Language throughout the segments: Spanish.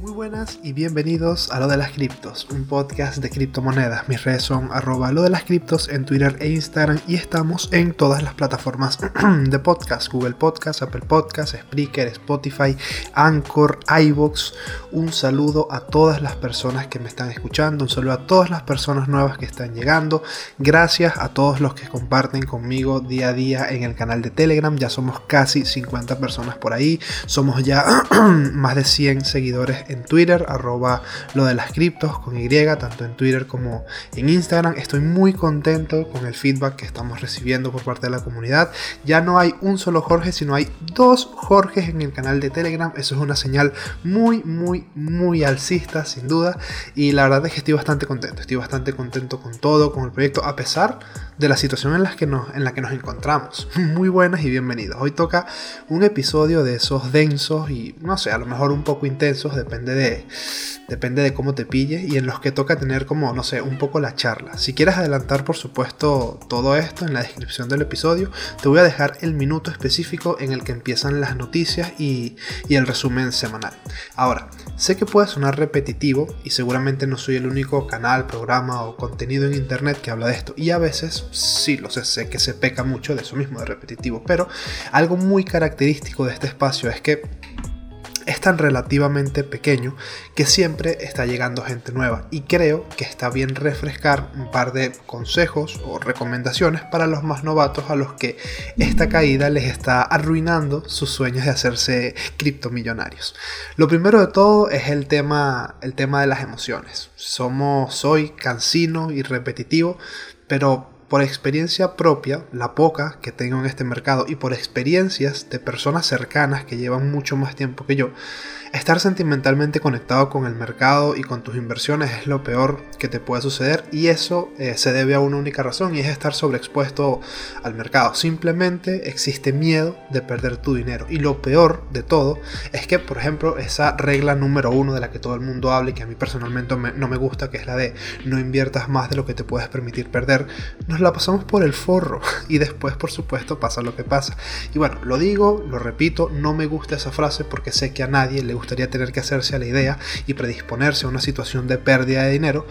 Muy buenas y bienvenidos a Lo de las Criptos, un podcast de criptomonedas. Mis redes son arroba lo de las criptos en Twitter e Instagram y estamos en todas las plataformas de podcast, Google Podcast, Apple Podcast, Spreaker, Spotify, Anchor, iVoox. Un saludo a todas las personas que me están escuchando, un saludo a todas las personas nuevas que están llegando. Gracias a todos los que comparten conmigo día a día en el canal de Telegram. Ya somos casi 50 personas por ahí. Somos ya más de 100 seguidores en Twitter, arroba lo de las criptos con Y, tanto en Twitter como en Instagram. Estoy muy contento con el feedback que estamos recibiendo por parte de la comunidad. Ya no hay un solo Jorge, sino hay dos Jorges en el canal de Telegram. Eso es una señal muy, muy, muy alcista, sin duda. Y la verdad es que estoy bastante contento. Estoy bastante contento con todo, con el proyecto, a pesar de la situación en la que nos, en la que nos encontramos. Muy buenas y bienvenidos. Hoy toca un episodio de esos densos y, no sé, a lo mejor un poco intensos, depende de, depende de cómo te pille y en los que toca tener como, no sé, un poco la charla. Si quieres adelantar, por supuesto, todo esto en la descripción del episodio, te voy a dejar el minuto específico en el que empiezan las noticias y, y el resumen semanal. Ahora, sé que puede sonar repetitivo y seguramente no soy el único canal, programa o contenido en internet que habla de esto y a veces sí lo sé, sé que se peca mucho de eso mismo, de repetitivo, pero algo muy característico de este espacio es que es tan relativamente pequeño que siempre está llegando gente nueva y creo que está bien refrescar un par de consejos o recomendaciones para los más novatos a los que esta caída les está arruinando sus sueños de hacerse criptomillonarios. Lo primero de todo es el tema, el tema de las emociones. Somos, soy cansino y repetitivo, pero por experiencia propia, la poca que tengo en este mercado y por experiencias de personas cercanas que llevan mucho más tiempo que yo, Estar sentimentalmente conectado con el mercado y con tus inversiones es lo peor que te puede suceder y eso eh, se debe a una única razón y es estar sobreexpuesto al mercado. Simplemente existe miedo de perder tu dinero y lo peor de todo es que, por ejemplo, esa regla número uno de la que todo el mundo habla y que a mí personalmente no me gusta, que es la de no inviertas más de lo que te puedes permitir perder, nos la pasamos por el forro y después, por supuesto, pasa lo que pasa. Y bueno, lo digo, lo repito, no me gusta esa frase porque sé que a nadie le gustaría tener que hacerse a la idea y predisponerse a una situación de pérdida de dinero,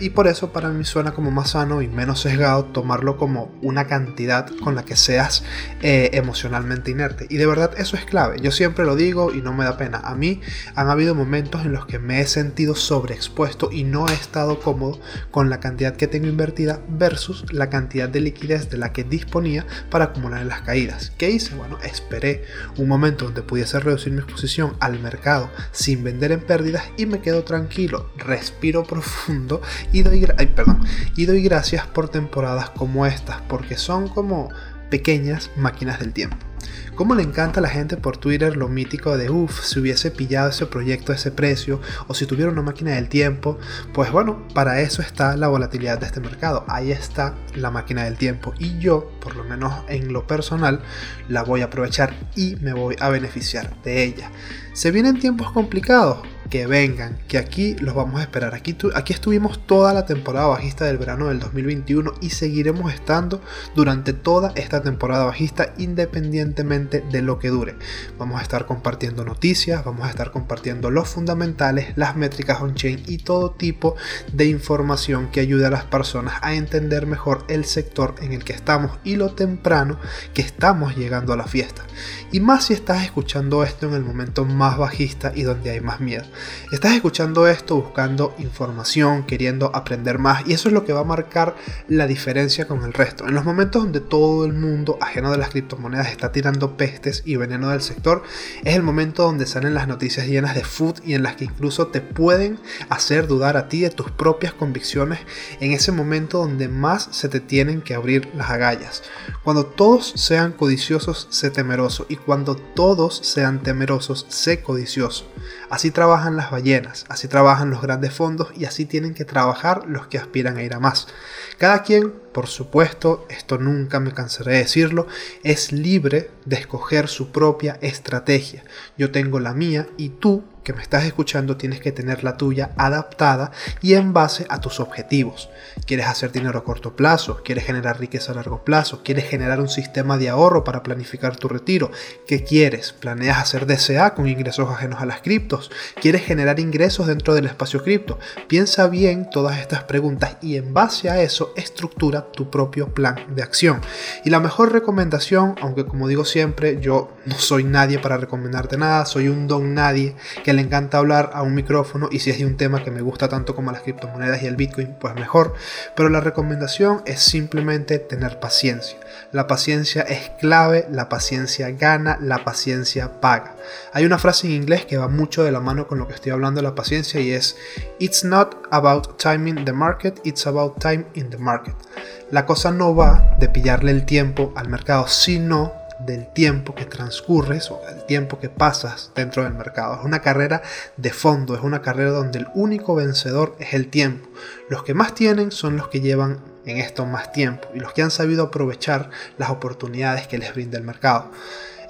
y por eso para mí suena como más sano y menos sesgado tomarlo como una cantidad con la que seas eh, emocionalmente inerte. Y de verdad eso es clave, yo siempre lo digo y no me da pena. A mí han habido momentos en los que me he sentido sobreexpuesto y no he estado cómodo con la cantidad que tengo invertida versus la cantidad de liquidez de la que disponía para acumular en las caídas. ¿Qué hice? Bueno, esperé un momento donde pudiese reducir mi exposición al mercado sin vender en pérdidas y me quedo tranquilo, respiro profundo y doy, perdón, y doy gracias por temporadas como estas, porque son como pequeñas máquinas del tiempo. ¿Cómo le encanta a la gente por Twitter lo mítico de uff, si hubiese pillado ese proyecto a ese precio o si tuviera una máquina del tiempo? Pues bueno, para eso está la volatilidad de este mercado. Ahí está la máquina del tiempo y yo, por lo menos en lo personal, la voy a aprovechar y me voy a beneficiar de ella. Se vienen tiempos complicados, que vengan, que aquí los vamos a esperar. Aquí, aquí estuvimos toda la temporada bajista del verano del 2021 y seguiremos estando durante toda esta temporada bajista independientemente de lo que dure. Vamos a estar compartiendo noticias, vamos a estar compartiendo los fundamentales, las métricas on-chain y todo tipo de información que ayude a las personas a entender mejor el sector en el que estamos y lo temprano que estamos llegando a la fiesta. Y más si estás escuchando esto en el momento más bajista y donde hay más miedo. Estás escuchando esto buscando información, queriendo aprender más y eso es lo que va a marcar la diferencia con el resto. En los momentos donde todo el mundo ajeno de las criptomonedas está tirando pestes y veneno del sector, es el momento donde salen las noticias llenas de food y en las que incluso te pueden hacer dudar a ti de tus propias convicciones en ese momento donde más se te tienen que abrir las agallas. Cuando todos sean codiciosos, sé temeroso y cuando todos sean temerosos, sé codicioso. Así trabajan las ballenas, así trabajan los grandes fondos y así tienen que trabajar los que aspiran a ir a más. Cada quien, por supuesto, esto nunca me cansaré de decirlo, es libre de escoger su propia estrategia. Yo tengo la mía y tú que me estás escuchando tienes que tener la tuya adaptada y en base a tus objetivos. ¿Quieres hacer dinero a corto plazo? ¿Quieres generar riqueza a largo plazo? ¿Quieres generar un sistema de ahorro para planificar tu retiro? ¿Qué quieres? ¿Planeas hacer DCA con ingresos ajenos a las criptos? ¿Quieres generar ingresos dentro del espacio cripto? Piensa bien todas estas preguntas y en base a eso estructura tu propio plan de acción. Y la mejor recomendación, aunque como digo siempre, yo no soy nadie para recomendarte nada, soy un don nadie que le encanta hablar a un micrófono y si es de un tema que me gusta tanto como las criptomonedas y el Bitcoin, pues mejor. Pero la recomendación es simplemente tener paciencia. La paciencia es clave, la paciencia gana, la paciencia paga. Hay una frase en inglés que va mucho de la mano con lo que estoy hablando de la paciencia y es It's not about timing the market, it's about time in the market. La cosa no va de pillarle el tiempo al mercado, sino del tiempo que transcurres o del tiempo que pasas dentro del mercado. Es una carrera de fondo, es una carrera donde el único vencedor es el tiempo. Los que más tienen son los que llevan en esto más tiempo y los que han sabido aprovechar las oportunidades que les brinda el mercado.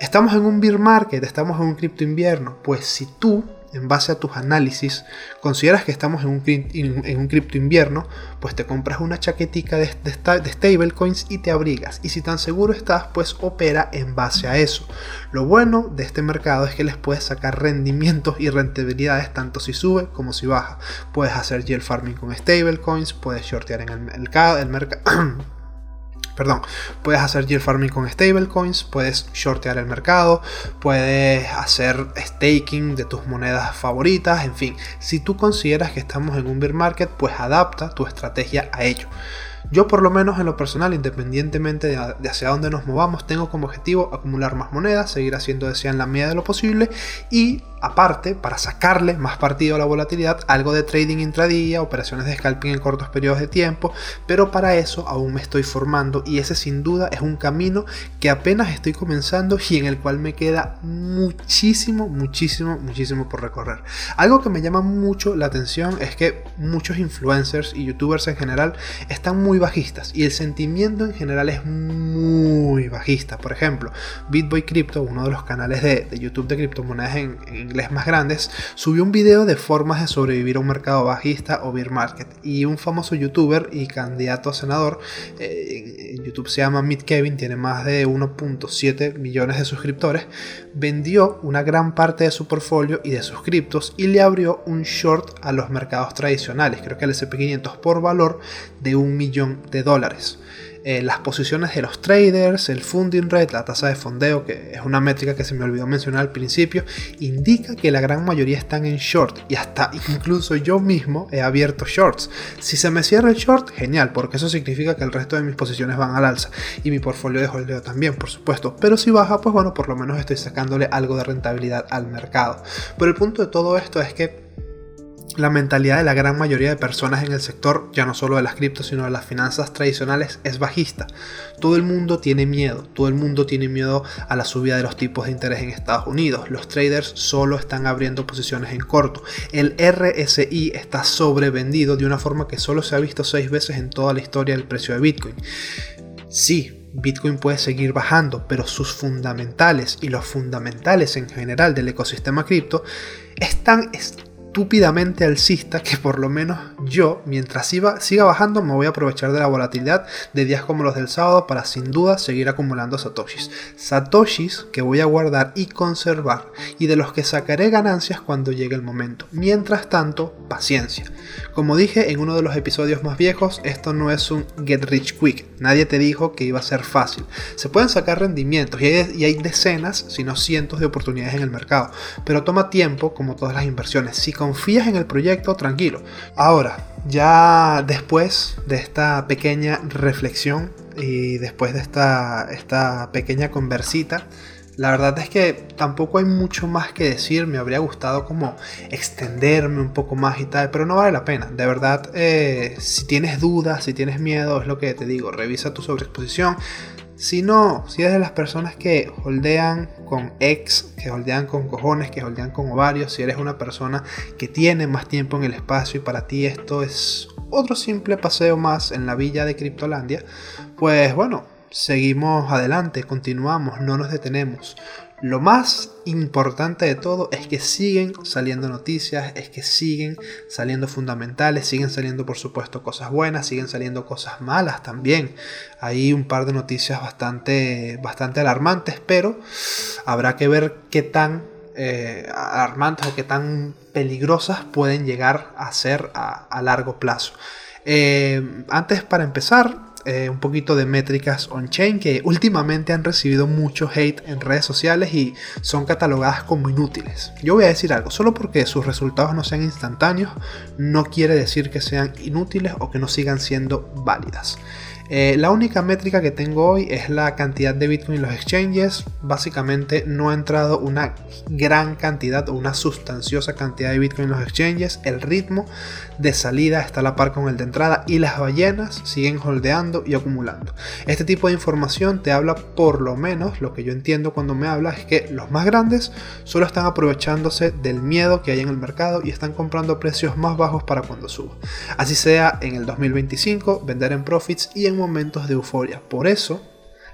Estamos en un bear market, estamos en un cripto invierno, pues si tú en base a tus análisis, consideras que estamos en un, en un cripto invierno, pues te compras una chaquetica de, stablecoins y te abrigas. Y si tan seguro estás, pues opera en base a eso. Lo bueno de este mercado es que les puedes sacar rendimientos y rentabilidades tanto si sube como si baja. Puedes hacer yield farming con stablecoins, puedes shortear en el mercado perdón, puedes hacer yield farming con stablecoins, puedes shortear el mercado, puedes hacer staking de tus monedas favoritas, en fin, si tú consideras que estamos en un bear market, pues adapta tu estrategia a ello. Yo por lo menos en lo personal, independientemente de, hacia dónde nos movamos, tengo como objetivo acumular más monedas, seguir haciendo desea en la medida de lo posible y aparte, para sacarle más partido a la volatilidad, algo de trading intradía, operaciones de scalping en cortos periodos de tiempo, pero para eso aún me estoy formando y ese sin duda es un camino que apenas estoy comenzando y en el cual me queda muchísimo, muchísimo, muchísimo por recorrer. Algo que me llama mucho la atención es que muchos influencers y youtubers en general están muy bajistas y el sentimiento en general es muy bajista. Por ejemplo, BitBoy Crypto, uno de los canales de, YouTube de criptomonedas en, en más grandes, subió un video de formas de sobrevivir a un mercado bajista o bear market. Y un famoso youtuber y candidato a senador, eh, en YouTube se llama Meet Kevin, tiene más de 1.7 millones de suscriptores, vendió una gran parte de su portfolio y de sus criptos y le abrió un short a los mercados tradicionales, creo que al SP500 por valor de un millón de dólares. Eh, las posiciones de los traders, el funding rate, la tasa de fondeo, que es una métrica que se me olvidó mencionar al principio, indica que la gran mayoría están en short y hasta incluso yo mismo he abierto shorts. Si se me cierra el short, genial, porque eso significa que el resto de mis posiciones van al alza y mi portfolio de holdeo también, por supuesto. Pero si baja, pues bueno, por lo menos estoy sacándole algo de rentabilidad al mercado. Pero el punto de todo esto es que la mentalidad de la gran mayoría de personas en el sector, ya no solo de las criptos, sino de las finanzas tradicionales, es bajista. Todo el mundo tiene miedo, todo el mundo tiene miedo a la subida de los tipos de interés en Estados Unidos. Los traders solo están abriendo posiciones en corto. El RSI está sobrevendido de una forma que solo se ha visto seis veces en toda la historia del precio de Bitcoin. Sí, Bitcoin puede seguir bajando, pero sus fundamentales y los fundamentales en general del ecosistema cripto están estúpidamente alcista que por lo menos yo, mientras siga, siga bajando, me voy a aprovechar de la volatilidad de días como los del sábado para sin duda seguir acumulando satoshis. Satoshis que voy a guardar y conservar y de los que sacaré ganancias cuando llegue el momento. Mientras tanto, paciencia. Como dije en uno de los episodios más viejos, esto no es un get rich quick. Nadie te dijo que iba a ser fácil. Se pueden sacar rendimientos y hay, y hay decenas, si no cientos de oportunidades en el mercado, pero toma tiempo como todas las inversiones. Si confías en el proyecto, tranquilo. Ahora, ya después de esta pequeña reflexión y después de esta, esta pequeña conversita, la verdad es que tampoco hay mucho más que decir, me habría gustado como extenderme un poco más y tal, pero no vale la pena. De verdad, eh, si tienes dudas, si tienes miedo, es lo que te digo, revisa tu sobreexposición. Si no, si eres de las personas que holdean con ex, que holdean con cojones, que holdean con ovarios, si eres una persona que tiene más tiempo en el espacio y para ti esto es otro simple paseo más en la villa de Criptolandia, pues bueno, seguimos adelante, continuamos, no nos detenemos. Lo más importante de todo es que siguen saliendo noticias, es que siguen saliendo fundamentales, siguen saliendo por supuesto cosas buenas, siguen saliendo cosas malas también. Hay un par de noticias bastante, bastante alarmantes, pero habrá que ver qué tan eh, alarmantes o qué tan peligrosas pueden llegar a ser a, largo plazo. Eh, antes para empezar, eh, un poquito de métricas on-chain que últimamente han recibido mucho hate en redes sociales y son catalogadas como inútiles. Yo voy a decir algo, solo porque sus resultados no sean instantáneos, no quiere decir que sean inútiles o que no sigan siendo válidas. Eh, la única métrica que tengo hoy es la cantidad de Bitcoin en los exchanges. Básicamente no ha entrado una gran cantidad o una sustanciosa cantidad de Bitcoin en los exchanges. El ritmo de salida está a la par con el de entrada y las ballenas siguen holdeando y acumulando. Este tipo de información te habla por lo menos, lo que yo entiendo cuando me habla es que los más grandes solo están aprovechándose del miedo que hay en el mercado y están comprando precios más bajos para cuando suba. Así sea en el 2025, vender en profits y en momentos de euforia. Por eso,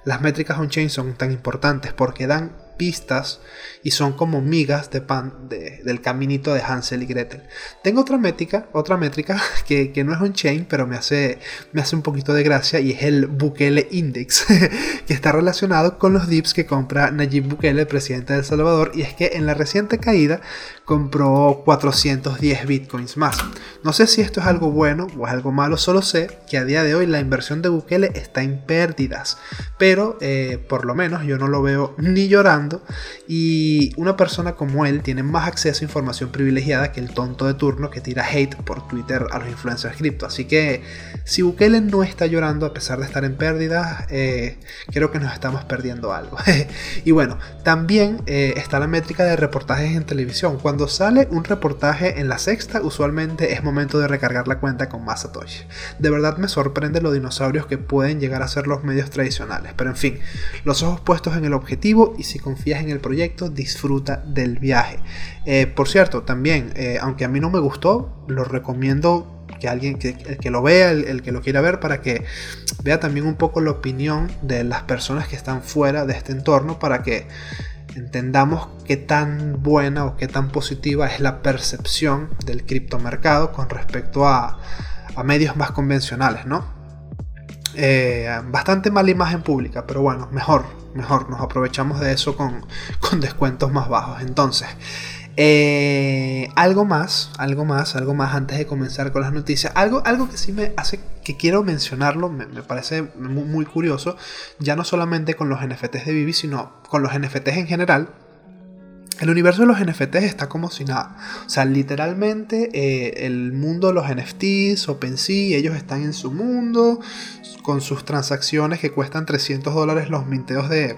las métricas on-chain son tan importantes porque dan pistas y son como migas de pan del caminito de Hansel y Gretel. Tengo otra métrica, otra métrica que, no es on-chain, pero me hace, me hace un poquito de gracia y es el Bukele Index, que está relacionado con los dips que compra Nayib Bukele, presidente de El Salvador, y es que en la reciente caída compró 410 bitcoins más. No sé si esto es algo bueno o es algo malo, solo sé que a día de hoy la inversión de Bukele está en pérdidas, pero eh, por lo menos yo no lo veo ni llorando y una persona como él tiene más acceso a información privilegiada que el tonto de turno que tira hate por Twitter a los influencers cripto. Así que si Bukele no está llorando a pesar de estar en pérdidas, eh, creo que nos estamos perdiendo algo. y bueno, también eh, está la métrica de reportajes en televisión. Cuando sale un reportaje en la sexta, usualmente es momento de recargar la cuenta con más Satoshi. De verdad me sorprende los dinosaurios que pueden llegar a ser los medios tradicionales, pero en fin, los ojos puestos en el objetivo y si confías en el proyecto, disfruta del viaje. Eh, por cierto, también, eh, aunque a mí no me gustó, lo recomiendo que alguien que, lo vea, el, que lo quiera ver, para que vea también un poco la opinión de las personas que están fuera de este entorno, para que entendamos qué tan buena o qué tan positiva es la percepción del criptomercado con respecto a, medios más convencionales, ¿no? Eh, bastante mala imagen pública, pero bueno, mejor, mejor, nos aprovechamos de eso con, con descuentos más bajos. Entonces, eh, algo más, algo más, algo más antes de comenzar con las noticias. Algo, algo que sí me hace que quiero mencionarlo, me, parece muy, curioso, ya no solamente con los NFTs de Vivi, sino con los NFTs en general. El universo de los NFTs está como si nada. O sea, literalmente eh, el mundo de los NFTs, OpenSea, ellos están en su mundo, con sus transacciones que cuestan 300 dólares los minteos de,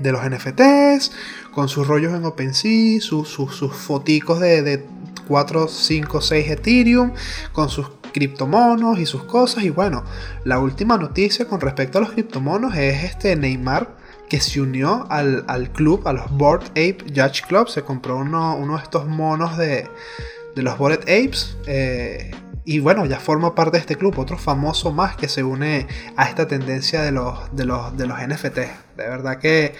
de los NFTs, con sus rollos en OpenSea, sus, sus foticos de, de 4, 5, 6 Ethereum, con sus criptomonos y sus cosas. Y bueno, la última noticia con respecto a los criptomonos es este Neymar que se unió al, club, a los Bored Ape Judge Club. Se compró uno, uno de estos monos de, de los Bored Apes. Eh, y bueno, ya forma parte de este club, otro famoso más que se une a esta tendencia de los, de los, de los NFT. De verdad que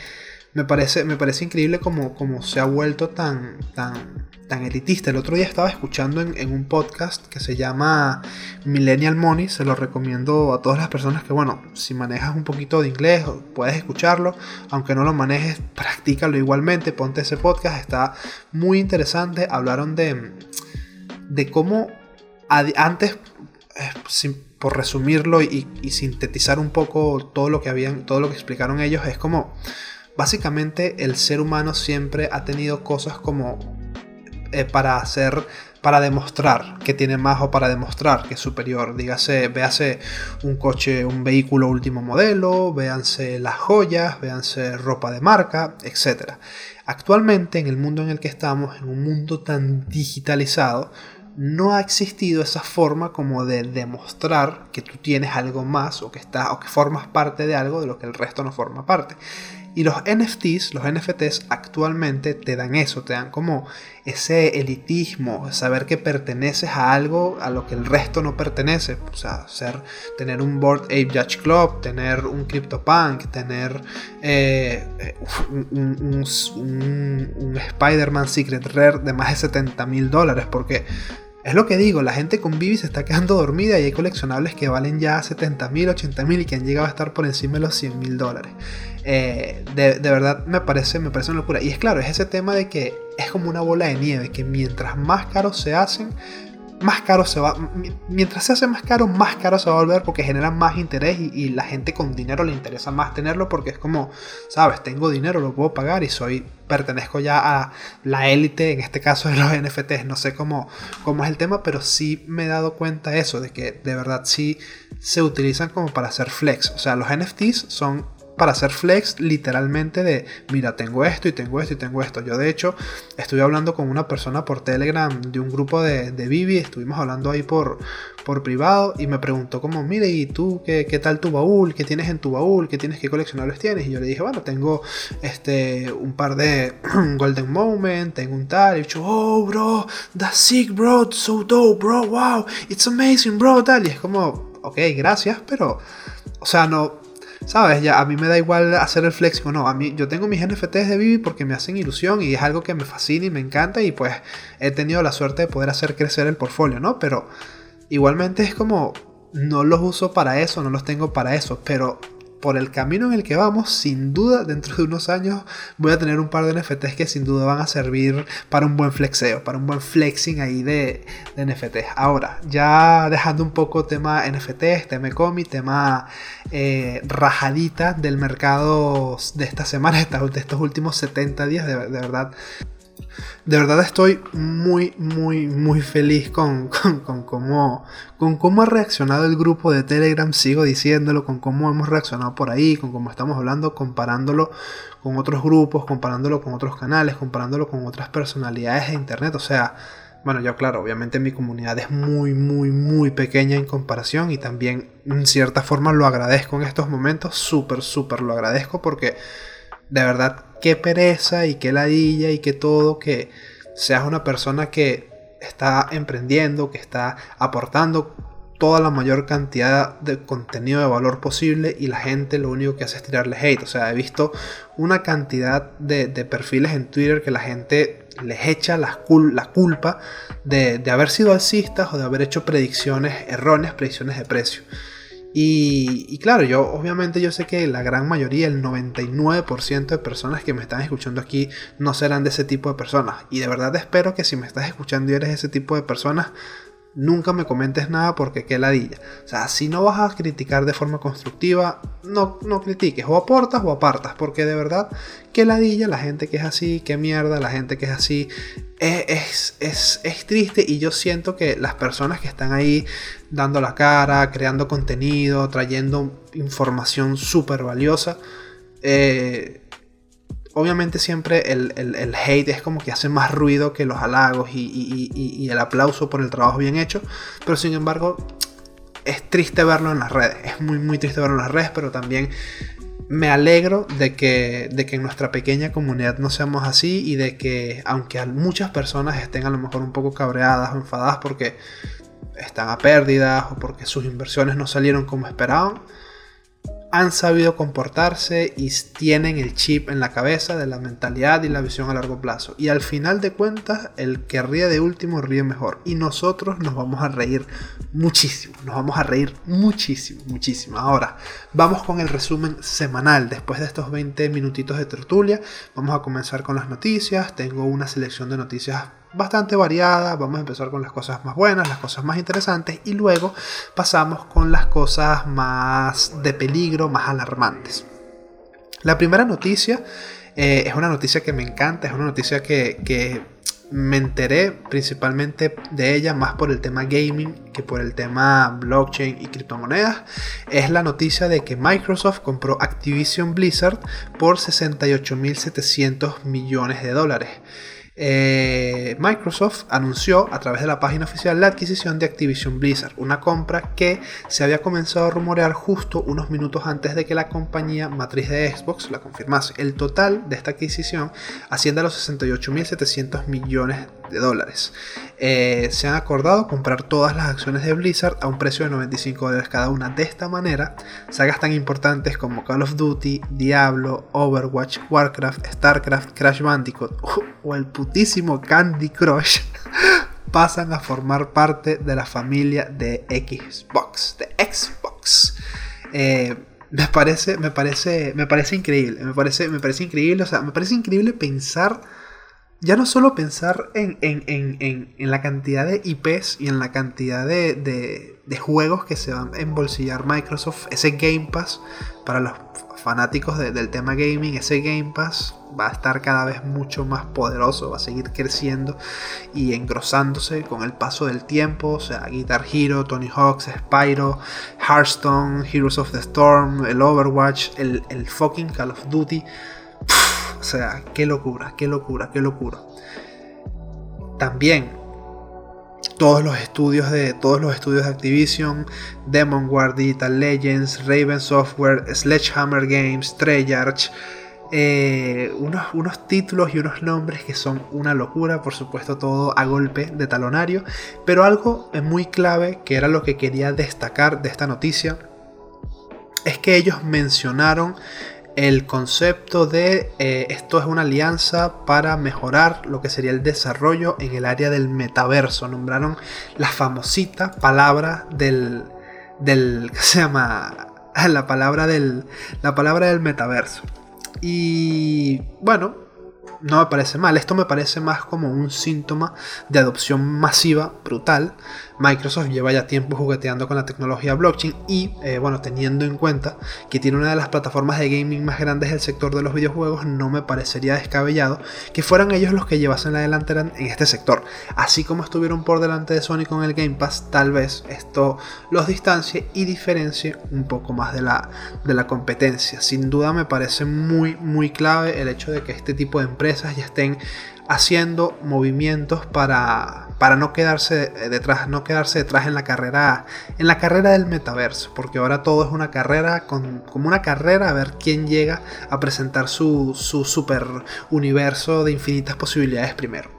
me parece, me parece increíble como, como se ha vuelto tan, tan, tan elitista. El otro día estaba escuchando en, un podcast que se llama Millennial Money. Se lo recomiendo a todas las personas que, bueno, si manejas un poquito de inglés, puedes escucharlo. Aunque no lo manejes, practícalo igualmente. Ponte ese podcast, está muy interesante. Hablaron de, de cómo antes, eh, por resumirlo y, sintetizar un poco todo lo que habían, todo lo que explicaron ellos, es como básicamente el ser humano siempre ha tenido cosas como eh, para hacer para demostrar que tiene más o para demostrar que es superior. Dígase, véase un coche, un vehículo último modelo, véanse las joyas, véanse ropa de marca, etc. Actualmente, en el mundo en el que estamos, en un mundo tan digitalizado, no ha existido esa forma como de demostrar que tú tienes algo más o que, estás, o que formas parte de algo de lo que el resto no forma parte. Y los NFTs, los NFTs actualmente te dan eso, te dan como ese elitismo, saber que perteneces a algo a lo que el resto no pertenece. O sea, ser, tener un Board Ape Judge Club, tener un CryptoPunk, tener eh, un, un Spider-Man Secret Rare de más de 70 mil dólares. Porque es lo que digo, la gente con Vivi se está quedando dormida y hay coleccionables que valen ya 70 mil, 80 mil y que han llegado a estar por encima de los 100 mil dólares. Eh, de, verdad me parece, me parece una locura. Y es claro, es ese tema de que es como una bola de nieve, que mientras más caros se hacen, más caro se va. Mientras se hace más caro, más caro se va a volver porque genera más interés y, la gente con dinero le interesa más tenerlo porque es como, sabes, tengo dinero, lo puedo pagar y soy. pertenezco ya a la élite, en este caso de los NFTs. No sé cómo, cómo es el tema, pero sí me he dado cuenta eso, de que de verdad sí se utilizan como para hacer flex. O sea, los NFTs son para hacer flex literalmente de, mira, tengo esto y tengo esto y tengo esto. Yo de hecho estuve hablando con una persona por Telegram de un grupo de, de Vivi, estuvimos hablando ahí por, por privado y me preguntó como, mire, ¿y tú qué, qué, tal tu baúl? ¿Qué tienes en tu baúl? ¿Qué tienes? ¿Qué coleccionables tienes? Y yo le dije, bueno, tengo este, un par de Golden Moment, tengo un tal. Y yo, oh, bro, that's sick, bro, so dope, bro, wow, it's amazing, bro, tal. Y es como, ok, gracias, pero, o sea, no, ¿Sabes? Ya a mí me da igual hacer el flex o no. A mí, yo tengo mis NFTs de Vivi porque me hacen ilusión y es algo que me fascina y me encanta y pues he tenido la suerte de poder hacer crecer el portfolio, ¿no? Pero igualmente es como, no los uso para eso, no los tengo para eso, pero por el camino en el que vamos, sin duda, dentro de unos años voy a tener un par de NFTs que sin duda van a servir para un buen flexeo, para un buen flexing ahí de, de NFTs. Ahora, ya dejando un poco tema NFTs, tema comi, tema eh, rajadita del mercado de esta semana, de estos últimos 70 días, de verdad de verdad estoy muy, muy, muy feliz con, con, cómo, con cómo ha reaccionado el grupo de Telegram, sigo diciéndolo, con cómo hemos reaccionado por ahí, con cómo estamos hablando, comparándolo con otros grupos, comparándolo con otros canales, comparándolo con otras personalidades de Internet. O sea, bueno, yo claro, obviamente mi comunidad es muy, muy, muy pequeña en comparación y también en cierta forma lo agradezco en estos momentos, súper, súper lo agradezco porque de verdad qué pereza y qué ladilla y qué todo que seas una persona que está emprendiendo, que está aportando toda la mayor cantidad de contenido de valor posible y la gente lo único que hace es tirarle hate. O sea, he visto una cantidad de, perfiles en Twitter que la gente les echa la, la culpa de, de haber sido alcistas o de haber hecho predicciones erróneas, predicciones de precio. Y, claro, yo obviamente yo sé que la gran mayoría, el 99% de personas que me están escuchando aquí no serán de ese tipo de personas. Y de verdad espero que si me estás escuchando y eres ese tipo de personas, nunca me comentes nada porque qué ladilla. O sea, si no vas a criticar de forma constructiva, no, no critiques, o aportas o apartas, porque de verdad, qué ladilla la gente que es así, qué mierda la gente que es así. Es, es, es, triste y yo siento que las personas que están ahí dando la cara, creando contenido, trayendo información súper valiosa, eh, obviamente siempre el, hate es como que hace más ruido que los halagos y, el aplauso por el trabajo bien hecho, pero sin embargo es triste verlo en las redes, es muy muy triste verlo en las redes, pero también me alegro de que, de que en nuestra pequeña comunidad no seamos así y de que aunque muchas personas estén a lo mejor un poco cabreadas o enfadadas porque están a pérdidas o porque sus inversiones no salieron como esperaban, han sabido comportarse y tienen el chip en la cabeza de la mentalidad y la visión a largo plazo. Y al final de cuentas, el que ríe de último ríe mejor. Y nosotros nos vamos a reír muchísimo. Nos vamos a reír muchísimo, muchísimo. Ahora, vamos con el resumen semanal. Después de estos 20 minutitos de tertulia, vamos a comenzar con las noticias. Tengo una selección de noticias bastante variada. Vamos a empezar con las cosas más buenas, las cosas más interesantes y luego pasamos con las cosas más de peligro, más alarmantes. La primera noticia eh, es una noticia que me encanta, es una noticia que, me enteré principalmente de ella más por el tema gaming que por el tema blockchain y criptomonedas. Es la noticia de que Microsoft compró Activision Blizzard por 68.700 millones de dólares. Eh, Microsoft anunció a través de la página oficial la adquisición de Activision Blizzard, una compra que se había comenzado a rumorear justo unos minutos antes de que la compañía matriz de Xbox la confirmase. El total de esta adquisición asciende a los 68.700 millones de dólares. Eh, se han acordado comprar todas las acciones de Blizzard a un precio de 95 dólares cada una. De esta manera, sagas tan importantes como Call of Duty, Diablo, Overwatch, Warcraft, Starcraft, Crash Bandicoot o el putísimo Candy Crush pasan a formar parte de la familia de Xbox, de Xbox. Eh, me parece, me parece, me parece increíble, me parece, me parece increíble, o sea, me parece increíble pensar ya no solo pensar en, la cantidad de IPs y en la cantidad de, juegos que se van a embolsillar Microsoft, ese Game Pass para los fanáticos del tema gaming, ese Game Pass va a estar cada vez mucho más poderoso, va a seguir creciendo y engrosándose con el paso del tiempo, o sea, Guitar Hero, Tony Hawk's, Spyro, Hearthstone, Heroes of the Storm, el Overwatch, el, el fucking Call of Duty. O sea, qué locura, qué locura, qué locura. También todos los estudios de todos los estudios de Activision, Demon Guard, Digital Legends, Raven Software, Sledgehammer Games, Treyarch, eh, unos, unos, títulos y unos nombres que son una locura, por supuesto todo a golpe de talonario, pero algo muy clave que era lo que quería destacar de esta noticia es que ellos mencionaron el concepto de eh, esto es una alianza para mejorar lo que sería el desarrollo en el área del metaverso. Nombraron la famosita palabra del, del ¿qué se llama? La palabra del, la palabra del metaverso. Y bueno, no me parece mal. Esto me parece más como un síntoma de adopción masiva, brutal. Microsoft lleva ya tiempo jugueteando con la tecnología blockchain y, eh, bueno, teniendo en cuenta que tiene una de las plataformas de gaming más grandes del sector de los videojuegos, no me parecería descabellado que fueran ellos los que llevasen la delantera en este sector. Así como estuvieron por delante de Sony con el Game Pass, tal vez esto los distancie y diferencie un poco más de la, de la competencia. Sin duda me parece muy, muy clave el hecho de que este tipo de ya estén haciendo movimientos para, para no quedarse detrás, no quedarse detrás en la carrera, en la carrera del metaverso, porque ahora todo es una carrera con, como una carrera a ver quién llega a presentar su, su super universo de infinitas posibilidades primero.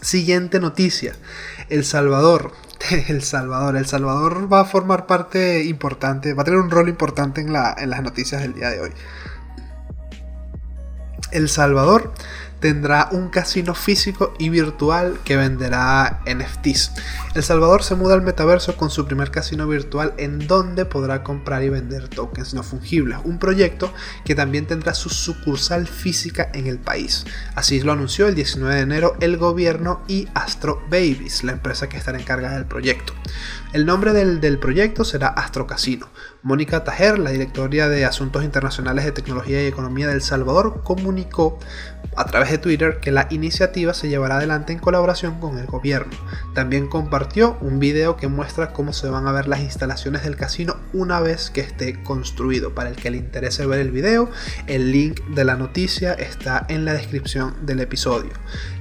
Siguiente noticia. El Salvador. El Salvador. El Salvador va a formar parte importante, va a tener un rol importante en, la, en las noticias del día de hoy. El Salvador tendrá un casino físico y virtual que venderá NFTs. El Salvador se muda al metaverso con su primer casino virtual en donde podrá comprar y vender tokens no fungibles, un proyecto que también tendrá su sucursal física en el país. Así lo anunció el 19 de enero el gobierno y Astro Babies, la empresa que estará encargada del proyecto. El nombre del, del proyecto será Astro Casino. Mónica Tajer, la directora de Asuntos Internacionales de Tecnología y Economía de El Salvador, comunicó a través de Twitter que la iniciativa se llevará adelante en colaboración con el gobierno. También compartió un video que muestra cómo se van a ver las instalaciones del casino una vez que esté construido. Para el que le interese ver el video, el link de la noticia está en la descripción del episodio.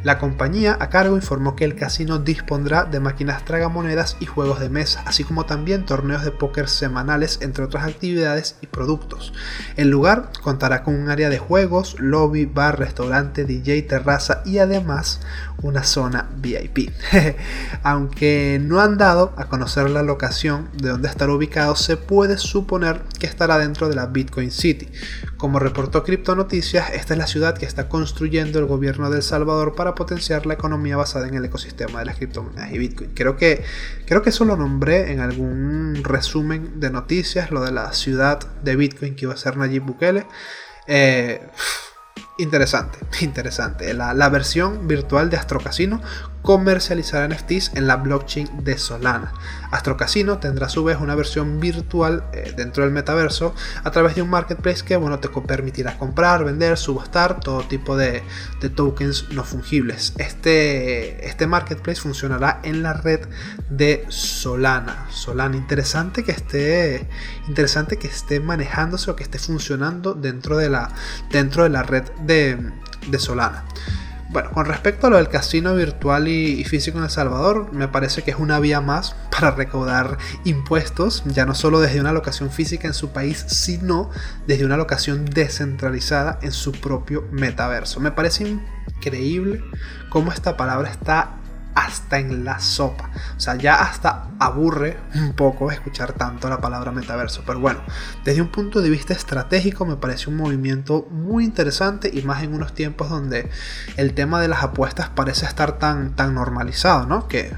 La compañía a cargo informó que el casino dispondrá de máquinas tragamonedas y juegos de mesa, así como también torneos de póker semanales, entre otras actividades y productos. El lugar contará con un área de juegos, lobby, bar, restaurante, DJ, terraza y además una zona VIP. Aunque no han dado a conocer la locación de donde estará ubicado, se puede suponer que estará dentro de la Bitcoin City. Como reportó Crypto Noticias, esta es la ciudad que está construyendo el gobierno de El Salvador para potenciar la economía basada en el ecosistema de las criptomonedas y Bitcoin. Creo que, creo que eso lo nombré en algún resumen de noticias, lo de la ciudad de Bitcoin que iba a ser Nayib Bukele. Eh, interesante, interesante. La, la, versión virtual de Astro Casino comercializará NFTs en la blockchain de Solana. Astro Casino tendrá a su vez una versión virtual eh, dentro del metaverso a través de un marketplace que bueno, te permitirá comprar, vender, subastar todo tipo de, de tokens no fungibles. Este, este marketplace funcionará en la red de Solana. Solana, interesante que esté, interesante que esté manejándose o que esté funcionando dentro de la, dentro de la red de, de Solana. Bueno, con respecto a lo del casino virtual y, físico en El Salvador, me parece que es una vía más para recaudar impuestos, ya no solo desde una locación física en su país, sino desde una locación descentralizada en su propio metaverso. Me parece increíble cómo esta palabra está hasta en la sopa. O sea, ya hasta aburre un poco escuchar tanto la palabra metaverso. Pero bueno, desde un punto de vista estratégico me parece un movimiento muy interesante y más en unos tiempos donde el tema de las apuestas parece estar tan, tan normalizado, ¿no? Que,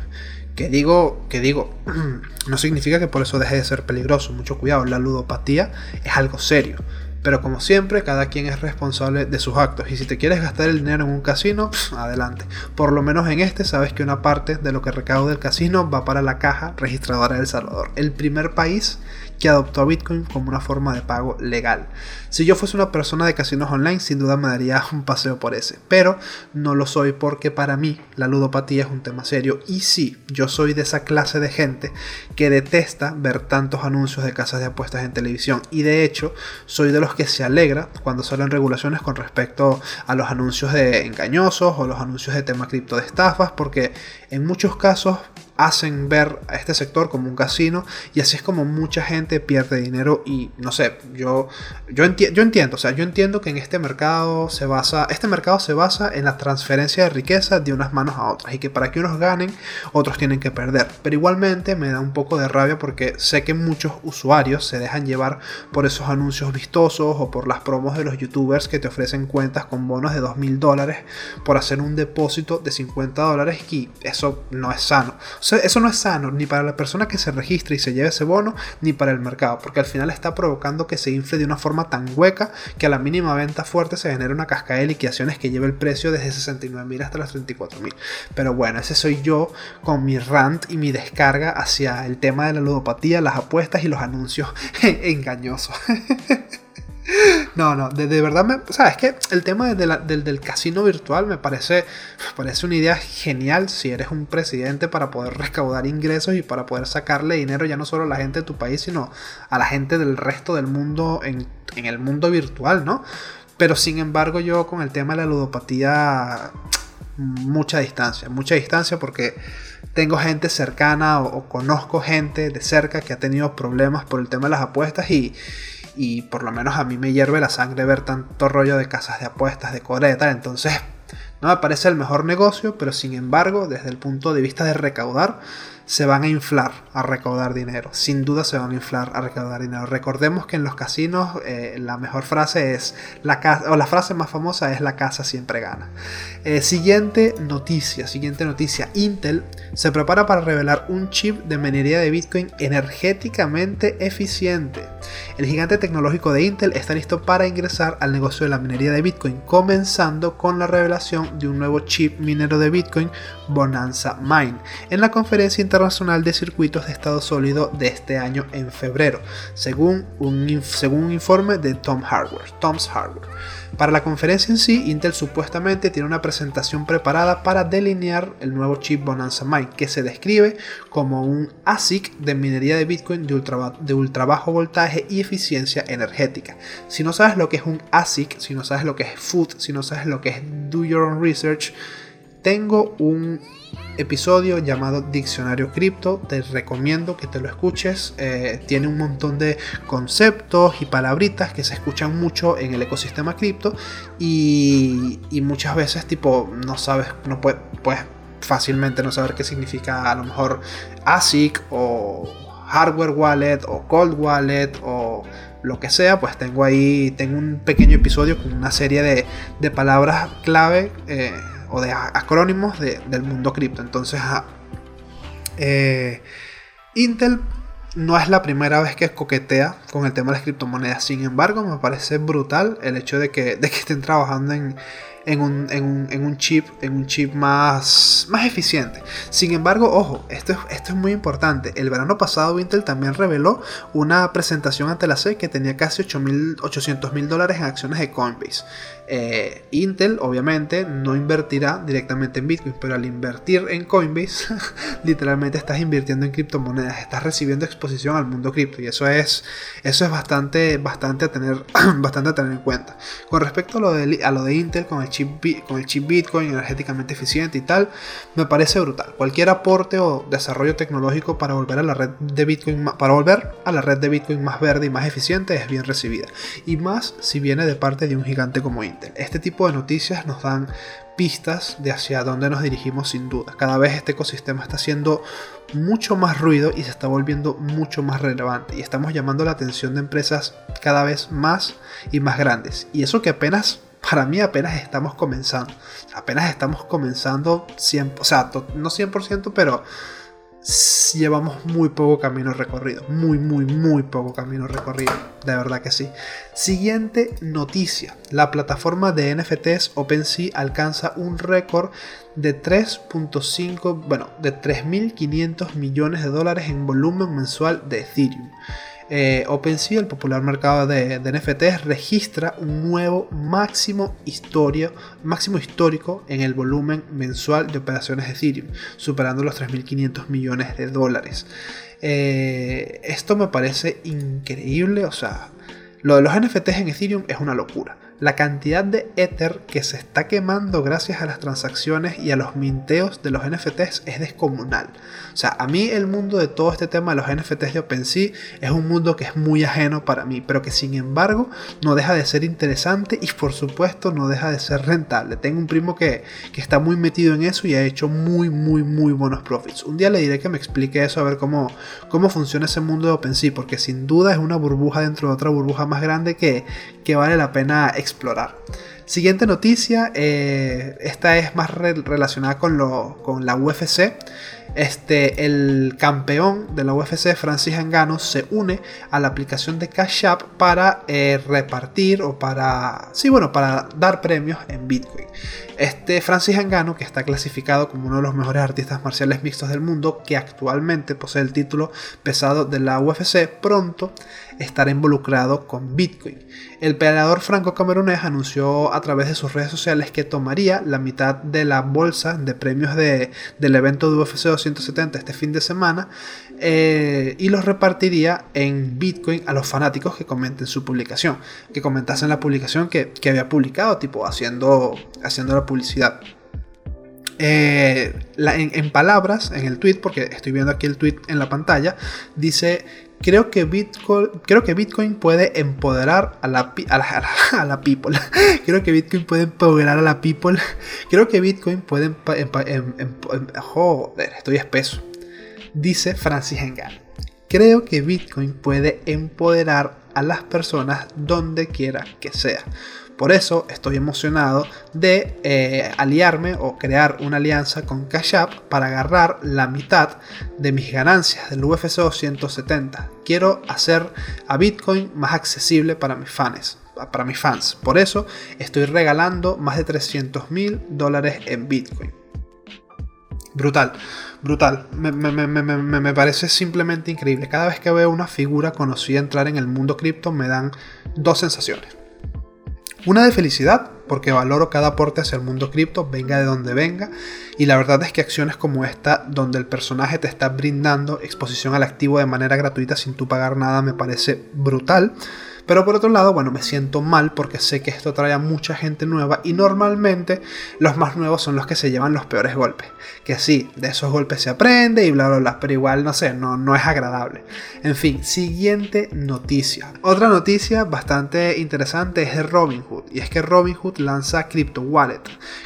que digo, que digo, no significa que por eso deje de ser peligroso. Mucho cuidado, la ludopatía es algo serio. Pero como siempre, cada quien es responsable de sus actos. Y si te quieres gastar el dinero en un casino, adelante. Por lo menos en este sabes que una parte de lo que recaude el casino va para la caja registradora de El Salvador. El primer país que adoptó Bitcoin como una forma de pago legal. Si yo fuese una persona de casinos online, sin duda me daría un paseo por ese, pero no lo soy porque para mí la ludopatía es un tema serio y sí, yo soy de esa clase de gente que detesta ver tantos anuncios de casas de apuestas en televisión y de hecho soy de los que se alegra cuando salen regulaciones con respecto a los anuncios de engañosos o los anuncios de tema cripto de estafas porque en muchos casos hacen ver a este sector como un casino y así es como mucha gente pierde dinero y no sé, yo, yo, yo entiendo, o sea, yo entiendo que en este mercado se basa, este mercado se basa en la transferencia de riqueza de unas manos a otras y que para que unos ganen, otros tienen que perder, pero igualmente me da un poco de rabia porque sé que muchos usuarios se dejan llevar por esos anuncios vistosos o por las promos de los youtubers que te ofrecen cuentas con bonos de 2 mil dólares por hacer un depósito de 50 dólares y eso no es sano eso no es sano ni para la persona que se registre y se lleve ese bono, ni para el mercado, porque al final está provocando que se infle de una forma tan hueca que a la mínima venta fuerte se genera una cascada de liquidaciones que lleve el precio desde 69 mil hasta los 34 mil. Pero bueno, ese soy yo con mi rant y mi descarga hacia el tema de la ludopatía, las apuestas y los anuncios engañosos. No, no, de, verdad, me, o sea, es que el tema del, casino virtual me parece, parece una idea genial si eres un presidente para poder recaudar ingresos y para poder sacarle dinero ya no solo a la gente de tu país, sino a la gente del resto del mundo en, el mundo virtual, ¿no? Pero sin embargo yo con el tema de la ludopatía, mucha distancia, mucha distancia porque tengo gente cercana o conozco gente de cerca que ha tenido problemas por el tema de las apuestas y y por lo menos a mí me hierve la sangre ver tanto rollo de casas de apuestas, de coreta, entonces no me parece el mejor negocio, pero sin embargo, desde el punto de vista de recaudar, se van a inflar a recaudar dinero. Sin duda se van a inflar a recaudar dinero. Recordemos que en los casinos eh, la mejor frase es la casa, o la frase más famosa es la casa siempre gana. Eh, siguiente noticia, siguiente noticia. Intel se prepara para revelar un chip de minería de Bitcoin energéticamente eficiente. El gigante tecnológico de Intel está listo para ingresar al negocio de la minería de Bitcoin, comenzando con la revelación de un nuevo chip minero de Bitcoin, Bonanza Mine, en la conferencia internacional de circuitos de estado sólido de este año en febrero, según un, según un informe de Tom Hardware, Tom's Hardware. Para la conferencia en sí, Intel supuestamente tiene una presentación preparada para delinear el nuevo chip Bonanza Mine, que se describe como un ASIC de minería de Bitcoin de ultra, de ultra bajo voltaje y eficiencia energética. Si no sabes lo que es un ASIC, si no sabes lo que es food, si no sabes lo que es do your own research, tengo un episodio llamado Diccionario Cripto. Te recomiendo que te lo escuches. Eh, tiene un montón de conceptos y palabritas que se escuchan mucho en el ecosistema cripto y, muchas veces tipo no sabes, no puedes, fácilmente no saber qué significa a lo mejor ASIC o hardware wallet o cold wallet o lo que sea, pues tengo ahí, tengo un pequeño episodio con una serie de, palabras clave eh, o de acrónimos del mundo cripto. Entonces, eh, Intel no es la primera vez que coquetea con el tema de las criptomonedas. Sin embargo, me parece brutal el hecho de que, de que estén trabajando en, en un, chip, en un chip más, más eficiente. Sin embargo, ojo, esto es, esto es muy importante. El verano pasado Intel también reveló una presentación ante la SEC que tenía casi 800 mil dólares en acciones de Coinbase. Eh, Intel obviamente no invertirá directamente en Bitcoin, pero al invertir en Coinbase, literalmente estás invirtiendo en criptomonedas, estás recibiendo exposición al mundo cripto y eso es, eso es bastante, bastante, a tener, bastante a tener en cuenta. Con respecto a lo, de, a lo de Intel, con el chip, con el chip Bitcoin energéticamente eficiente y tal, me parece brutal. Cualquier aporte o desarrollo tecnológico para volver a la red de Bitcoin, para volver a la red de Bitcoin más verde y más eficiente es bien recibida. Y más si viene de parte de un gigante como Intel. Este tipo de noticias nos dan pistas de hacia dónde nos dirigimos sin duda. Cada vez este ecosistema está haciendo mucho más ruido y se está volviendo mucho más relevante y estamos llamando la atención de empresas cada vez más y más grandes. Y eso que apenas, para mí apenas estamos comenzando. Apenas estamos comenzando 100%, o sea, no 100%, pero llevamos muy poco camino recorrido. Muy, muy, muy poco camino recorrido. De verdad que sí. Siguiente noticia. La plataforma de NFTs OpenSea alcanza un récord de 3.5, bueno, de 3.500 millones de dólares en volumen mensual de Ethereum eh, OpenSea, el popular mercado de, NFTs, registra un nuevo máximo, histórico en el volumen mensual de operaciones de Ethereum, superando los 3.500 millones de dólares. Eh, esto me parece increíble, o sea, lo de los NFTs en Ethereum es una locura la cantidad de Ether que se está quemando gracias a las transacciones y a los minteos de los NFTs es descomunal. O sea, a mí el mundo de todo este tema de los NFTs de OpenSea es un mundo que es muy ajeno para mí, pero que sin embargo no deja de ser interesante y por supuesto no deja de ser rentable. Tengo un primo que, está muy metido en eso y ha hecho muy, muy, muy buenos profits. Un día le diré que me explique eso, a ver cómo, cómo funciona ese mundo de OpenSea, porque sin duda es una burbuja dentro de otra burbuja más grande que, que vale la pena explorar. Siguiente noticia, eh, esta es más relacionada con, lo, con la UFC. Este, el campeón de la UFC, Francis Ngannou, se une a la aplicación de Cash App para eh, repartir o para, sí, bueno, para dar premios en Bitcoin. Este Francis Ngannou, que está clasificado como uno de los mejores artistas marciales mixtos del mundo, que actualmente posee el título pesado de la UFC, pronto estará involucrado con Bitcoin. El peleador franco-camerunés anunció a través de sus redes sociales que tomaría la mitad de la bolsa de premios de, del evento de UFC 270 este fin de semana eh, y los repartiría en Bitcoin a los fanáticos que comenten su publicación, que comentasen la publicación que, había publicado, tipo haciendo, haciendo la publicidad. Eh, en, palabras, en el tweet, porque estoy viendo aquí el tweet en la pantalla, dice Creo que Bitcoin, puede empoderar a la, people. creo que Bitcoin puede empoderar a la people. Creo que Bitcoin puede... Em, joder, estoy espeso. Dice Francis Engal. Creo que Bitcoin puede empoderar a las personas donde quiera que sea. Por eso estoy emocionado de eh, aliarme o crear una alianza con Cash App para agarrar la mitad de mis ganancias del UFC 270. Quiero hacer a Bitcoin más accesible para mis fans. Para mis fans. Por eso estoy regalando más de 300 mil dólares en Bitcoin. Brutal, brutal. Me, me, parece simplemente increíble. Cada vez que veo una figura conocida entrar en el mundo cripto me dan dos sensaciones. Una de felicidad, porque valoro cada aporte hacia el mundo cripto, venga de donde venga, y la verdad es que acciones como esta, donde el personaje te está brindando exposición al activo de manera gratuita sin tú pagar nada, me parece brutal. Pero por otro lado, bueno, me siento mal porque sé que esto trae a mucha gente nueva y normalmente los más nuevos son los que se llevan los peores golpes. Que sí, de esos golpes se aprende y bla bla bla, pero igual no sé, no, no es agradable. En fin, siguiente noticia. Otra noticia bastante interesante es de Robinhood y es que Robinhood lanza Crypto Wallet,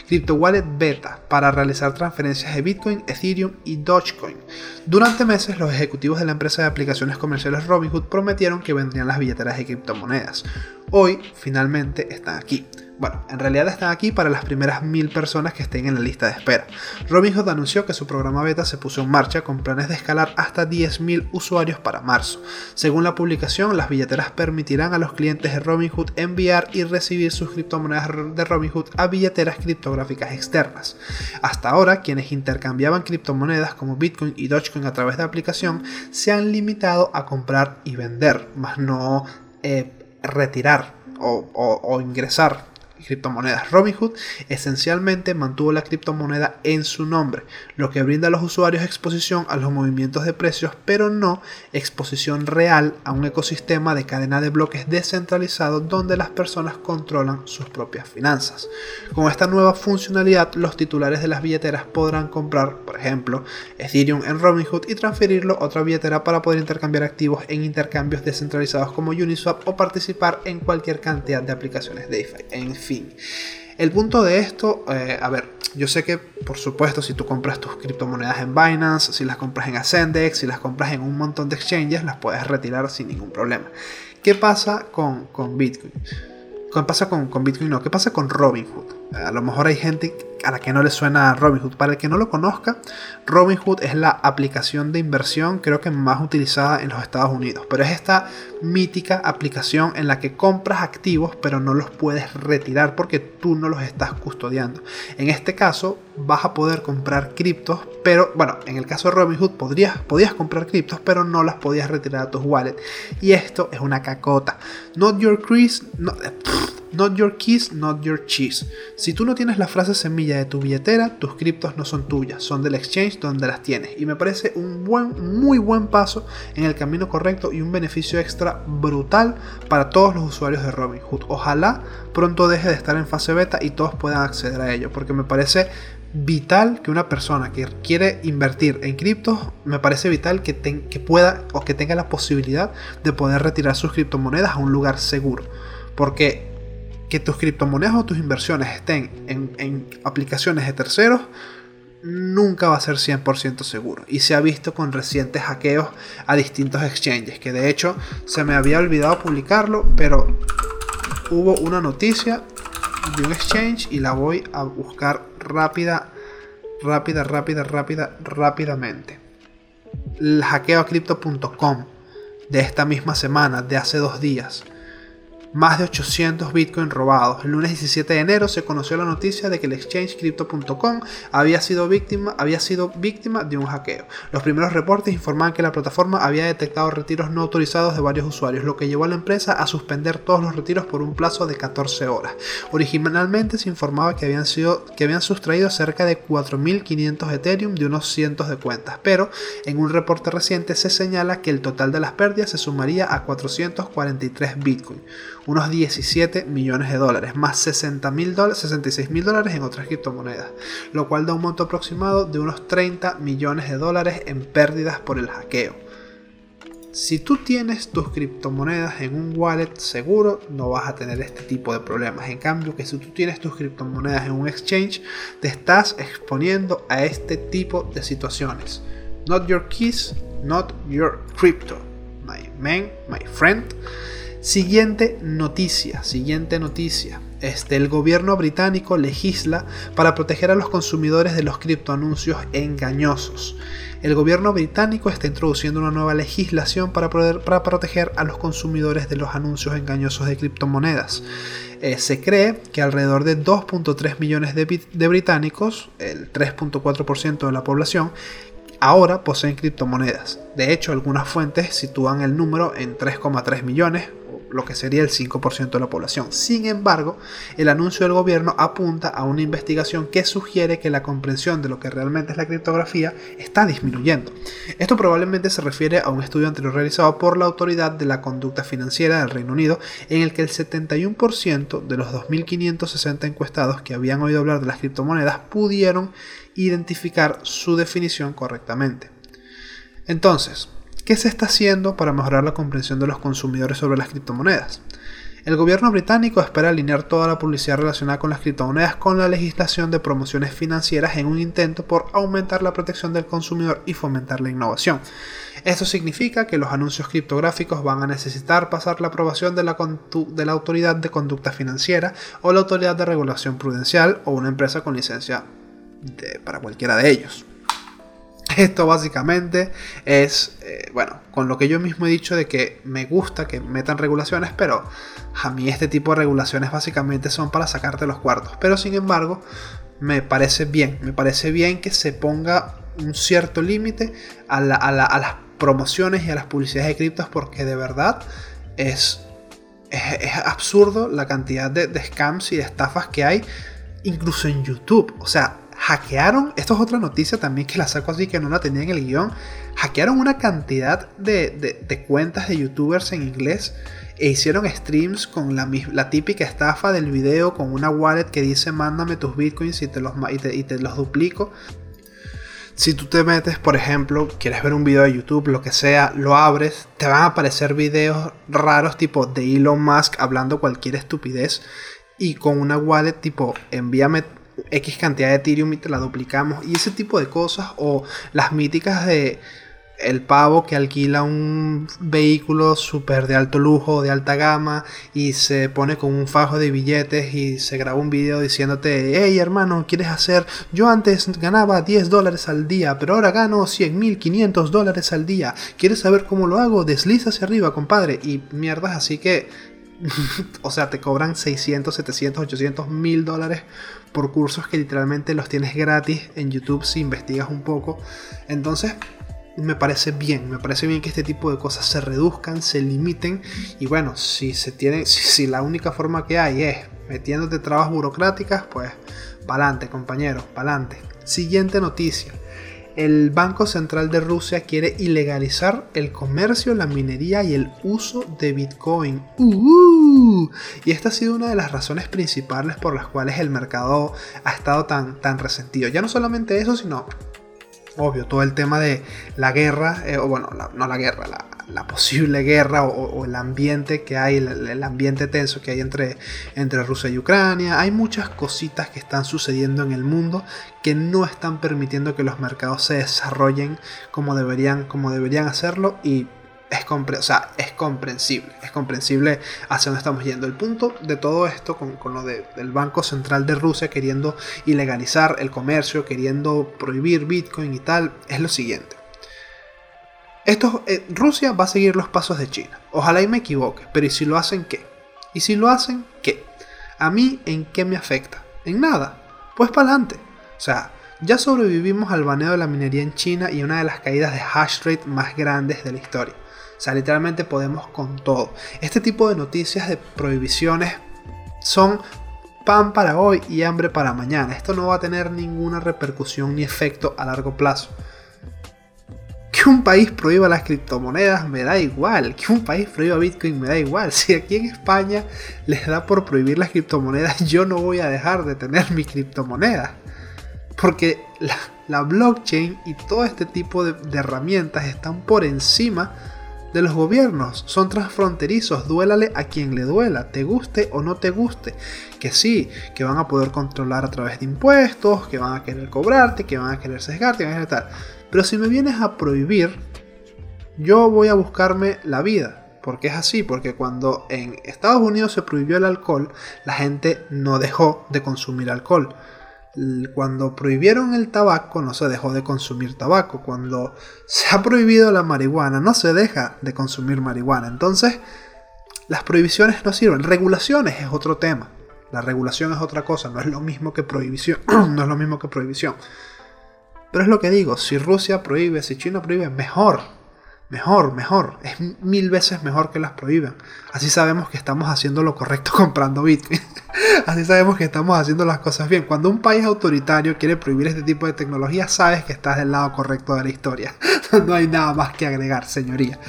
Crypto Wallet Beta para realizar transferencias de Bitcoin, Ethereum y Dogecoin. Durante meses los ejecutivos de la empresa de aplicaciones comerciales Robinhood prometieron que vendrían las billeteras de monedas. Hoy finalmente están aquí. Bueno, en realidad están aquí para las primeras mil personas que estén en la lista de espera. Robinhood anunció que su programa beta se puso en marcha con planes de escalar hasta 10.000 usuarios para marzo. Según la publicación, las billeteras permitirán a los clientes de Robinhood enviar y recibir sus criptomonedas de Robinhood a billeteras criptográficas externas. Hasta ahora, quienes intercambiaban criptomonedas como Bitcoin y Dogecoin a través de aplicación se han limitado a comprar y vender, más no eh, retirar o, ingresar criptomonedas. Robinhood esencialmente mantuvo la criptomoneda en su nombre, lo que brinda a los usuarios exposición a los movimientos de precios, pero no exposición real a un ecosistema de cadena de bloques descentralizado donde las personas controlan sus propias finanzas. Con esta nueva funcionalidad, los titulares de las billeteras podrán comprar, por ejemplo, Ethereum en Robinhood y transferirlo a otra billetera para poder intercambiar activos en intercambios descentralizados como Uniswap o participar en cualquier cantidad de aplicaciones DeFi. En El punto de esto, eh, a ver, yo sé que por supuesto si tú compras tus criptomonedas en Binance, si las compras en Ascendex, si las compras en un montón de exchanges, las puedes retirar sin ningún problema. ¿Qué pasa con, con Bitcoin? ¿Qué pasa con, con Bitcoin? No, ¿qué pasa con Robinhood? A lo mejor hay gente a la que no le suena Robinhood. Para el que no lo conozca, Robinhood es la aplicación de inversión creo que más utilizada en los Estados Unidos. Pero es esta mítica aplicación en la que compras activos pero no los puedes retirar porque tú no los estás custodiando. En este caso vas a poder comprar criptos, pero bueno, en el caso de Robinhood podrías, podías comprar criptos pero no las podías retirar a tus wallets. Y esto es una cacota. Not your crease, no, Not your keys, not your cheese. Si tú no tienes la frase semilla de tu billetera, tus criptos no son tuyas, son del exchange donde las tienes. Y me parece un buen, muy buen paso en el camino correcto y un beneficio extra brutal para todos los usuarios de Robinhood. Ojalá pronto deje de estar en fase beta y todos puedan acceder a ello, porque me parece vital que una persona que quiere invertir en criptos, me parece vital que, que pueda o que tenga la posibilidad de poder retirar sus criptomonedas a un lugar seguro. Porque que tus criptomonedas o tus inversiones estén en, aplicaciones de terceros, nunca va a ser 100% seguro. Y se ha visto con recientes hackeos a distintos exchanges, que de hecho se me había olvidado publicarlo, pero hubo una noticia de un exchange y la voy a buscar rápida, rápida, rápida, rápida, rápidamente. El hackeo a crypto.com de esta misma semana, de hace dos días más de 800 bitcoins robados. El lunes 17 de enero se conoció la noticia de que el exchange crypto.com había sido víctima, había sido víctima de un hackeo. Los primeros reportes informaban que la plataforma había detectado retiros no autorizados de varios usuarios, lo que llevó a la empresa a suspender todos los retiros por un plazo de 14 horas. Originalmente se informaba que habían, sido, que habían sustraído cerca de 4.500 Ethereum de unos cientos de cuentas, pero en un reporte reciente se señala que el total de las pérdidas se sumaría a 443 bitcoins unos 17 millones de dólares, más 60 mil dólares, 66 mil dólares en otras criptomonedas, lo cual da un monto aproximado de unos 30 millones de dólares en pérdidas por el hackeo. Si tú tienes tus criptomonedas en un wallet seguro, no vas a tener este tipo de problemas. En cambio, que si tú tienes tus criptomonedas en un exchange, te estás exponiendo a este tipo de situaciones. Not your keys, not your crypto. My man, my friend. Siguiente noticia, siguiente noticia. Este, el gobierno británico legisla para proteger a los consumidores de los criptoanuncios engañosos. El gobierno británico está introduciendo una nueva legislación para, proteger a los consumidores de los anuncios engañosos de criptomonedas. Eh, se cree que alrededor de 2.3 millones de, de británicos, el 3.4% de la población, ahora poseen criptomonedas. De hecho, algunas fuentes sitúan el número en 3,3 millones lo que sería el 5% de la población. Sin embargo, el anuncio del gobierno apunta a una investigación que sugiere que la comprensión de lo que realmente es la criptografía está disminuyendo. Esto probablemente se refiere a un estudio anterior realizado por la Autoridad de la Conducta Financiera del Reino Unido, en el que el 71% de los 2.560 encuestados que habían oído hablar de las criptomonedas pudieron identificar su definición correctamente. Entonces, ¿Qué se está haciendo para mejorar la comprensión de los consumidores sobre las criptomonedas? El gobierno británico espera alinear toda la publicidad relacionada con las criptomonedas con la legislación de promociones financieras en un intento por aumentar la protección del consumidor y fomentar la innovación. Esto significa que los anuncios criptográficos van a necesitar pasar la aprobación de la, de la Autoridad de Conducta Financiera o la Autoridad de Regulación Prudencial o una empresa con licencia para cualquiera de ellos. Esto básicamente es, eh, bueno, con lo que yo mismo he dicho de que me gusta que metan regulaciones, pero a mí este tipo de regulaciones básicamente son para sacarte los cuartos. Pero sin embargo, me parece bien, me parece bien que se ponga un cierto límite a, las promociones y a las publicidades de criptos porque de verdad es es, absurdo la cantidad de, de scams y de estafas que hay, incluso en YouTube. O sea, hackearon, esto es otra noticia también que la saco así que no la tenía en el guion, hackearon una cantidad de, cuentas de youtubers en inglés e hicieron streams con la, la, típica estafa del video con una wallet que dice mándame tus bitcoins y te los, y te los duplico. Si tú te metes, por ejemplo, quieres ver un video de YouTube, lo que sea, lo abres, te van a aparecer videos raros tipo de Elon Musk hablando cualquier estupidez y con una wallet tipo envíame X cantidad de Ethereum y te la duplicamos. Y ese tipo de cosas. O las míticas de el pavo que alquila un vehículo súper de alto lujo, de alta gama, y se pone con un fajo de billetes y se graba un video diciéndote, hey hermano, ¿quieres hacer? Yo antes ganaba 10 dólares al día, pero ahora gano 100 mil, 500 dólares al día. ¿Quieres saber cómo lo hago? Desliza hacia arriba, compadre. Y mierdas, así que... o sea, te cobran 600, 700, 800 mil dólares por cursos que literalmente los tienes gratis en YouTube si investigas un poco. Entonces, me parece bien, me parece bien que este tipo de cosas se reduzcan, se limiten y bueno, si se tiene, si, la única forma que hay es metiéndote trabas burocráticas, pues pa'lante, compañeros, pa'lante. Siguiente noticia el Banco Central de Rusia quiere ilegalizar el comercio, la minería y el uso de Bitcoin. Uh, y esta ha sido una de las razones principales por las cuales el mercado ha estado tan, tan resentido. Ya no solamente eso, sino obvio, todo el tema de la guerra, eh, o bueno, no la guerra, la, la posible guerra o, el ambiente que hay, el, ambiente tenso que hay entre, entre Rusia y Ucrania. Hay muchas cositas que están sucediendo en el mundo que no están permitiendo que los mercados se desarrollen como deberían, como deberían hacerlo y es, o sea, es comprensible, es comprensible hacia dónde estamos yendo. El punto de todo esto, con, lo del Banco Central de Rusia queriendo ilegalizar el comercio, queriendo prohibir Bitcoin y tal, es lo siguiente. Esto, eh, Rusia va a seguir los pasos de China. Ojalá y me equivoque, pero ¿y si lo hacen qué? ¿Y si lo hacen qué? ¿A mí en qué me afecta? En nada. Pues para adelante. O sea, ya sobrevivimos al baneo de la minería en China y una de las caídas de hash rate más grandes de la historia. O sea, literalmente podemos con todo. Este tipo de noticias de prohibiciones son pan para hoy y hambre para mañana. Esto no va a tener ninguna repercusión ni efecto a largo plazo. Que un país prohíba las criptomonedas me da igual. Que un país prohíba Bitcoin me da igual. Si aquí en España les da por prohibir las criptomonedas, yo no voy a dejar de tener mi criptomoneda. Porque la, blockchain y todo este tipo de, de herramientas están por encima de los gobiernos. Son transfronterizos, duélale a quien le duela, te guste o no te guste. Que sí, que van a poder controlar a través de impuestos, que van a querer cobrarte, que van a querer sesgarte, que van a querer tal. Pero si me vienes a prohibir, yo voy a buscarme la vida. Porque es así, porque cuando en Estados Unidos se prohibió el alcohol, la gente no dejó de consumir alcohol. Cuando prohibieron el tabaco, no se dejó de consumir tabaco. Cuando se ha prohibido la marihuana, no se deja de consumir marihuana. Entonces, las prohibiciones no sirven. Regulaciones es otro tema. La regulación es otra cosa, no es lo mismo que prohibición. no es lo mismo que prohibición. Pero es lo que digo, si Rusia prohíbe, si China prohíbe, mejor. Mejor, mejor. Es mil veces mejor que las prohíban. Así sabemos que estamos haciendo lo correcto comprando Bitcoin. Así sabemos que estamos haciendo las cosas bien. Cuando un país autoritario quiere prohibir este tipo de tecnología, sabes que estás del lado correcto de la historia. no hay nada más que agregar, señoría.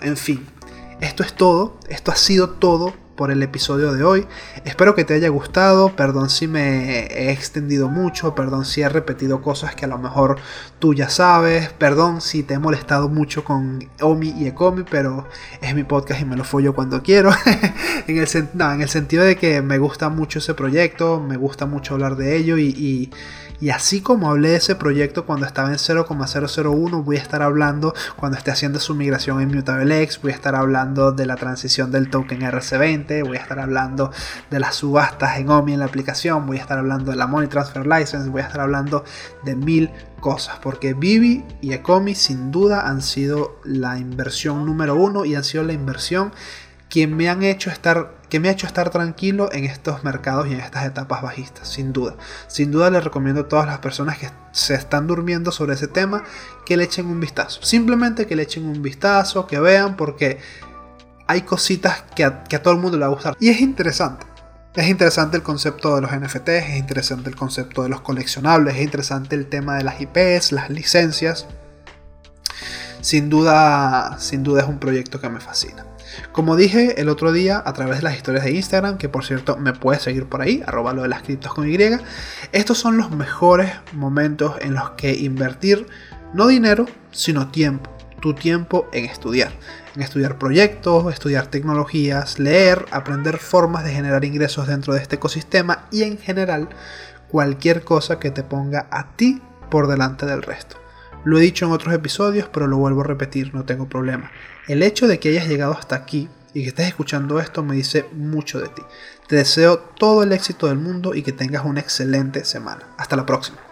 En fin, esto es todo. Esto ha sido todo por el episodio de hoy. Espero que te haya gustado. Perdón si me he extendido mucho. Perdón si he repetido cosas que a lo mejor tú ya sabes. Perdón si te he molestado mucho con Omi y Ecomi, pero es mi podcast y me lo follo cuando quiero. en, el, en el sentido de que me gusta mucho ese proyecto, me gusta mucho hablar de ello y y así como hablé de ese proyecto cuando estaba en 0,001, voy a estar hablando cuando esté haciendo su migración en MutableX, voy a estar hablando de la transición del token RC20, voy a estar hablando de las subastas en OMI en la aplicación, voy a estar hablando de la Money Transfer License, voy a estar hablando de mil cosas, porque Vivi y Ecomi sin duda han sido la inversión número uno y han sido la inversión que me han hecho estar que me ha hecho estar tranquilo en estos mercados y en estas etapas bajistas, sin duda. Sin duda les recomiendo a todas las personas que se están durmiendo sobre ese tema que le echen un vistazo. Simplemente que le echen un vistazo, que vean, porque hay cositas que a, que a todo el mundo le va a gustar. Y es interesante. Es interesante el concepto de los NFTs, es interesante el concepto de los coleccionables, es interesante el tema de las IPs, las licencias. Sin duda, sin duda es un proyecto que me fascina. Como dije el otro día a través de las historias de Instagram, que por cierto me puedes seguir por ahí, arroba lo de las criptos con Y, estos son los mejores momentos en los que invertir no dinero, sino tiempo, tu tiempo en estudiar, en estudiar proyectos, estudiar tecnologías, leer, aprender formas de generar ingresos dentro de este ecosistema y en general cualquier cosa que te ponga a ti por delante del resto. Lo he dicho en otros episodios, pero lo vuelvo a repetir, no tengo problema. El hecho de que hayas llegado hasta aquí y que estés escuchando esto me dice mucho de ti. Te deseo todo el éxito del mundo y que tengas una excelente semana. Hasta la próxima.